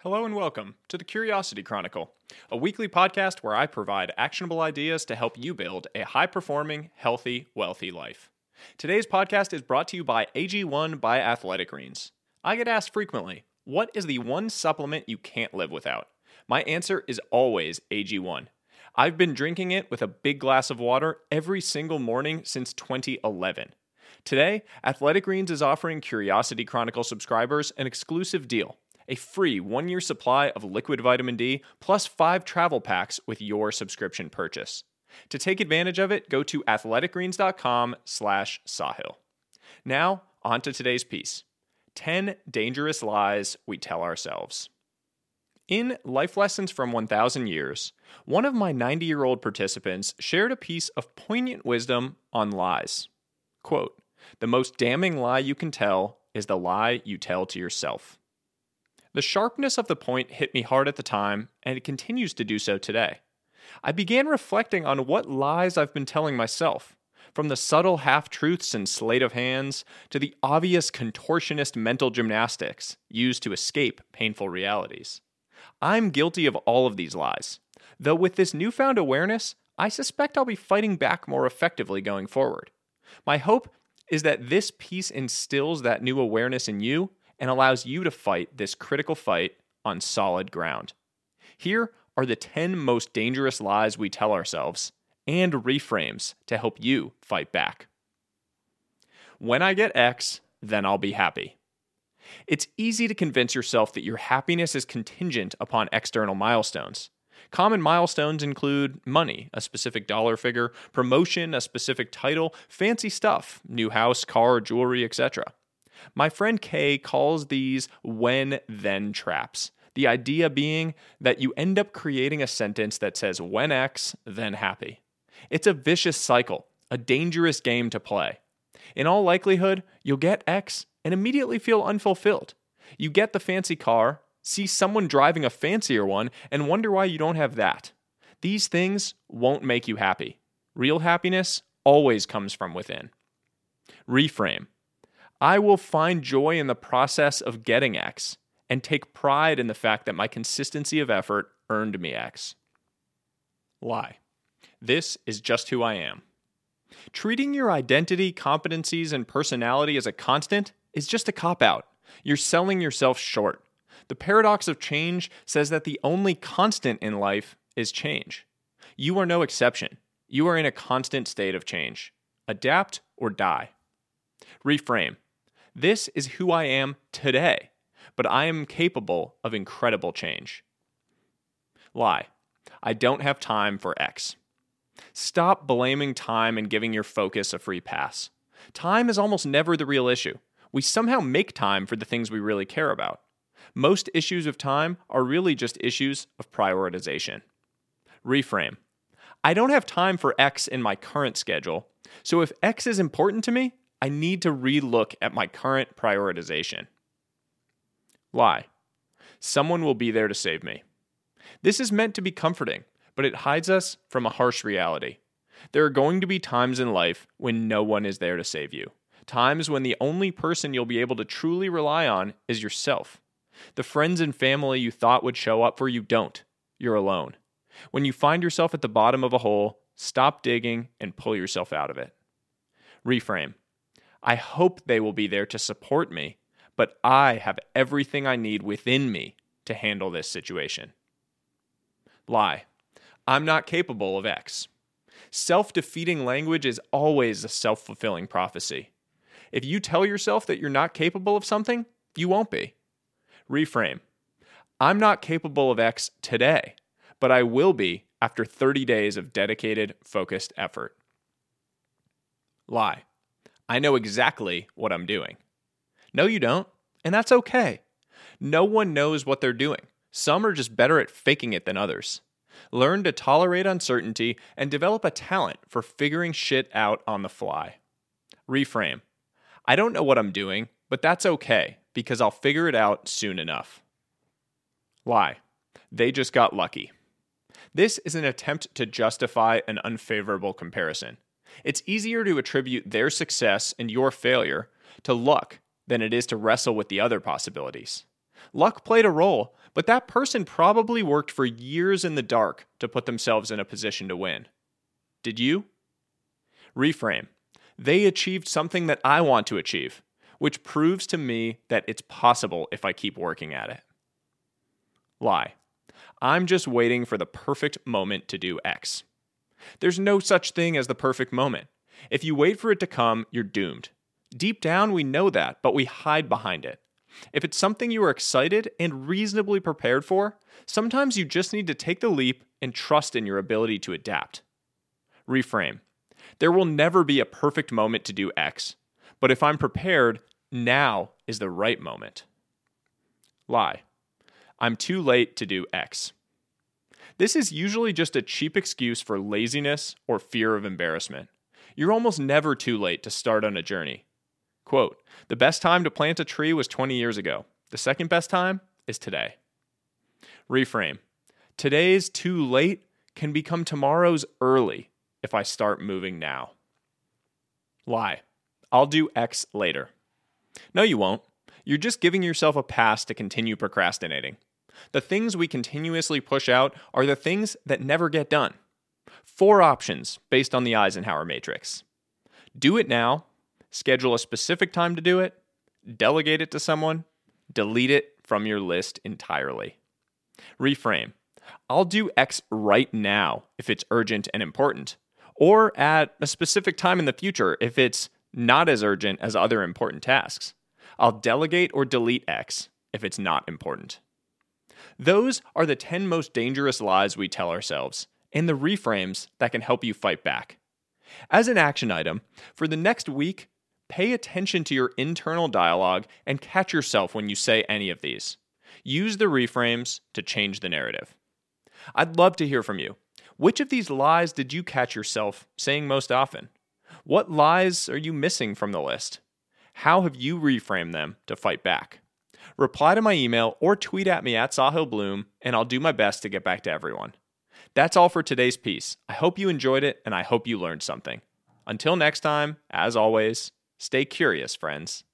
Hello and welcome to the Curiosity Chronicle, a weekly podcast where I provide actionable ideas to help you build a high performing, healthy, wealthy life. Today's podcast is brought to you by AG1 by Athletic Greens. I get asked frequently, what is the one supplement you can't live without? My answer is always AG1. I've been drinking it with a big glass of water every single morning since 2011. Today, Athletic Greens is offering Curiosity Chronicle subscribers an exclusive deal a free one year supply of liquid vitamin D plus five travel packs with your subscription purchase. To take advantage of it, go to athleticgreens.com slash Sahil. Now, on to today's piece 10 Dangerous Lies We Tell Ourselves. In Life Lessons from 1000 Years, one of my 90 year old participants shared a piece of poignant wisdom on lies. Quote, The most damning lie you can tell is the lie you tell to yourself. The sharpness of the point hit me hard at the time, and it continues to do so today. I began reflecting on what lies I've been telling myself, from the subtle half truths and sleight of hands to the obvious contortionist mental gymnastics used to escape painful realities. I'm guilty of all of these lies, though with this newfound awareness, I suspect I'll be fighting back more effectively going forward. My hope is that this piece instills that new awareness in you and allows you to fight this critical fight on solid ground. Here are the 10 most dangerous lies we tell ourselves and reframes to help you fight back. When I get X, then I'll be happy. It's easy to convince yourself that your happiness is contingent upon external milestones. Common milestones include money, a specific dollar figure, promotion, a specific title, fancy stuff, new house, car, jewelry, etc. My friend Kay calls these when then traps. The idea being that you end up creating a sentence that says when X, then happy. It's a vicious cycle, a dangerous game to play. In all likelihood, you'll get X and immediately feel unfulfilled. You get the fancy car, see someone driving a fancier one, and wonder why you don't have that. These things won't make you happy. Real happiness always comes from within. Reframe. I will find joy in the process of getting X and take pride in the fact that my consistency of effort earned me X. Lie. This is just who I am. Treating your identity, competencies, and personality as a constant is just a cop out. You're selling yourself short. The paradox of change says that the only constant in life is change. You are no exception. You are in a constant state of change. Adapt or die. Reframe. This is who I am today, but I am capable of incredible change. Lie. I don't have time for X. Stop blaming time and giving your focus a free pass. Time is almost never the real issue. We somehow make time for the things we really care about. Most issues of time are really just issues of prioritization. Reframe. I don't have time for X in my current schedule, so if X is important to me, I need to relook at my current prioritization. Lie. Someone will be there to save me. This is meant to be comforting, but it hides us from a harsh reality. There are going to be times in life when no one is there to save you. Times when the only person you'll be able to truly rely on is yourself. The friends and family you thought would show up for you don't. You're alone. When you find yourself at the bottom of a hole, stop digging and pull yourself out of it. Reframe. I hope they will be there to support me, but I have everything I need within me to handle this situation. Lie. I'm not capable of X. Self defeating language is always a self fulfilling prophecy. If you tell yourself that you're not capable of something, you won't be. Reframe. I'm not capable of X today, but I will be after 30 days of dedicated, focused effort. Lie. I know exactly what I'm doing. No, you don't, and that's okay. No one knows what they're doing. Some are just better at faking it than others. Learn to tolerate uncertainty and develop a talent for figuring shit out on the fly. Reframe. I don't know what I'm doing, but that's okay because I'll figure it out soon enough. Lie. They just got lucky. This is an attempt to justify an unfavorable comparison. It's easier to attribute their success and your failure to luck than it is to wrestle with the other possibilities. Luck played a role, but that person probably worked for years in the dark to put themselves in a position to win. Did you? Reframe. They achieved something that I want to achieve, which proves to me that it's possible if I keep working at it. Lie. I'm just waiting for the perfect moment to do X. There's no such thing as the perfect moment. If you wait for it to come, you're doomed. Deep down, we know that, but we hide behind it. If it's something you are excited and reasonably prepared for, sometimes you just need to take the leap and trust in your ability to adapt. Reframe. There will never be a perfect moment to do X, but if I'm prepared, now is the right moment. Lie. I'm too late to do X. This is usually just a cheap excuse for laziness or fear of embarrassment. You're almost never too late to start on a journey. Quote The best time to plant a tree was 20 years ago. The second best time is today. Reframe Today's too late can become tomorrow's early if I start moving now. Lie. I'll do X later. No, you won't. You're just giving yourself a pass to continue procrastinating. The things we continuously push out are the things that never get done. Four options based on the Eisenhower matrix do it now, schedule a specific time to do it, delegate it to someone, delete it from your list entirely. Reframe I'll do X right now if it's urgent and important, or at a specific time in the future if it's not as urgent as other important tasks. I'll delegate or delete X if it's not important. Those are the 10 most dangerous lies we tell ourselves and the reframes that can help you fight back. As an action item, for the next week, pay attention to your internal dialogue and catch yourself when you say any of these. Use the reframes to change the narrative. I'd love to hear from you. Which of these lies did you catch yourself saying most often? What lies are you missing from the list? How have you reframed them to fight back? Reply to my email or tweet at me at Sahil Bloom, and I'll do my best to get back to everyone. That's all for today's piece. I hope you enjoyed it, and I hope you learned something. Until next time, as always, stay curious, friends.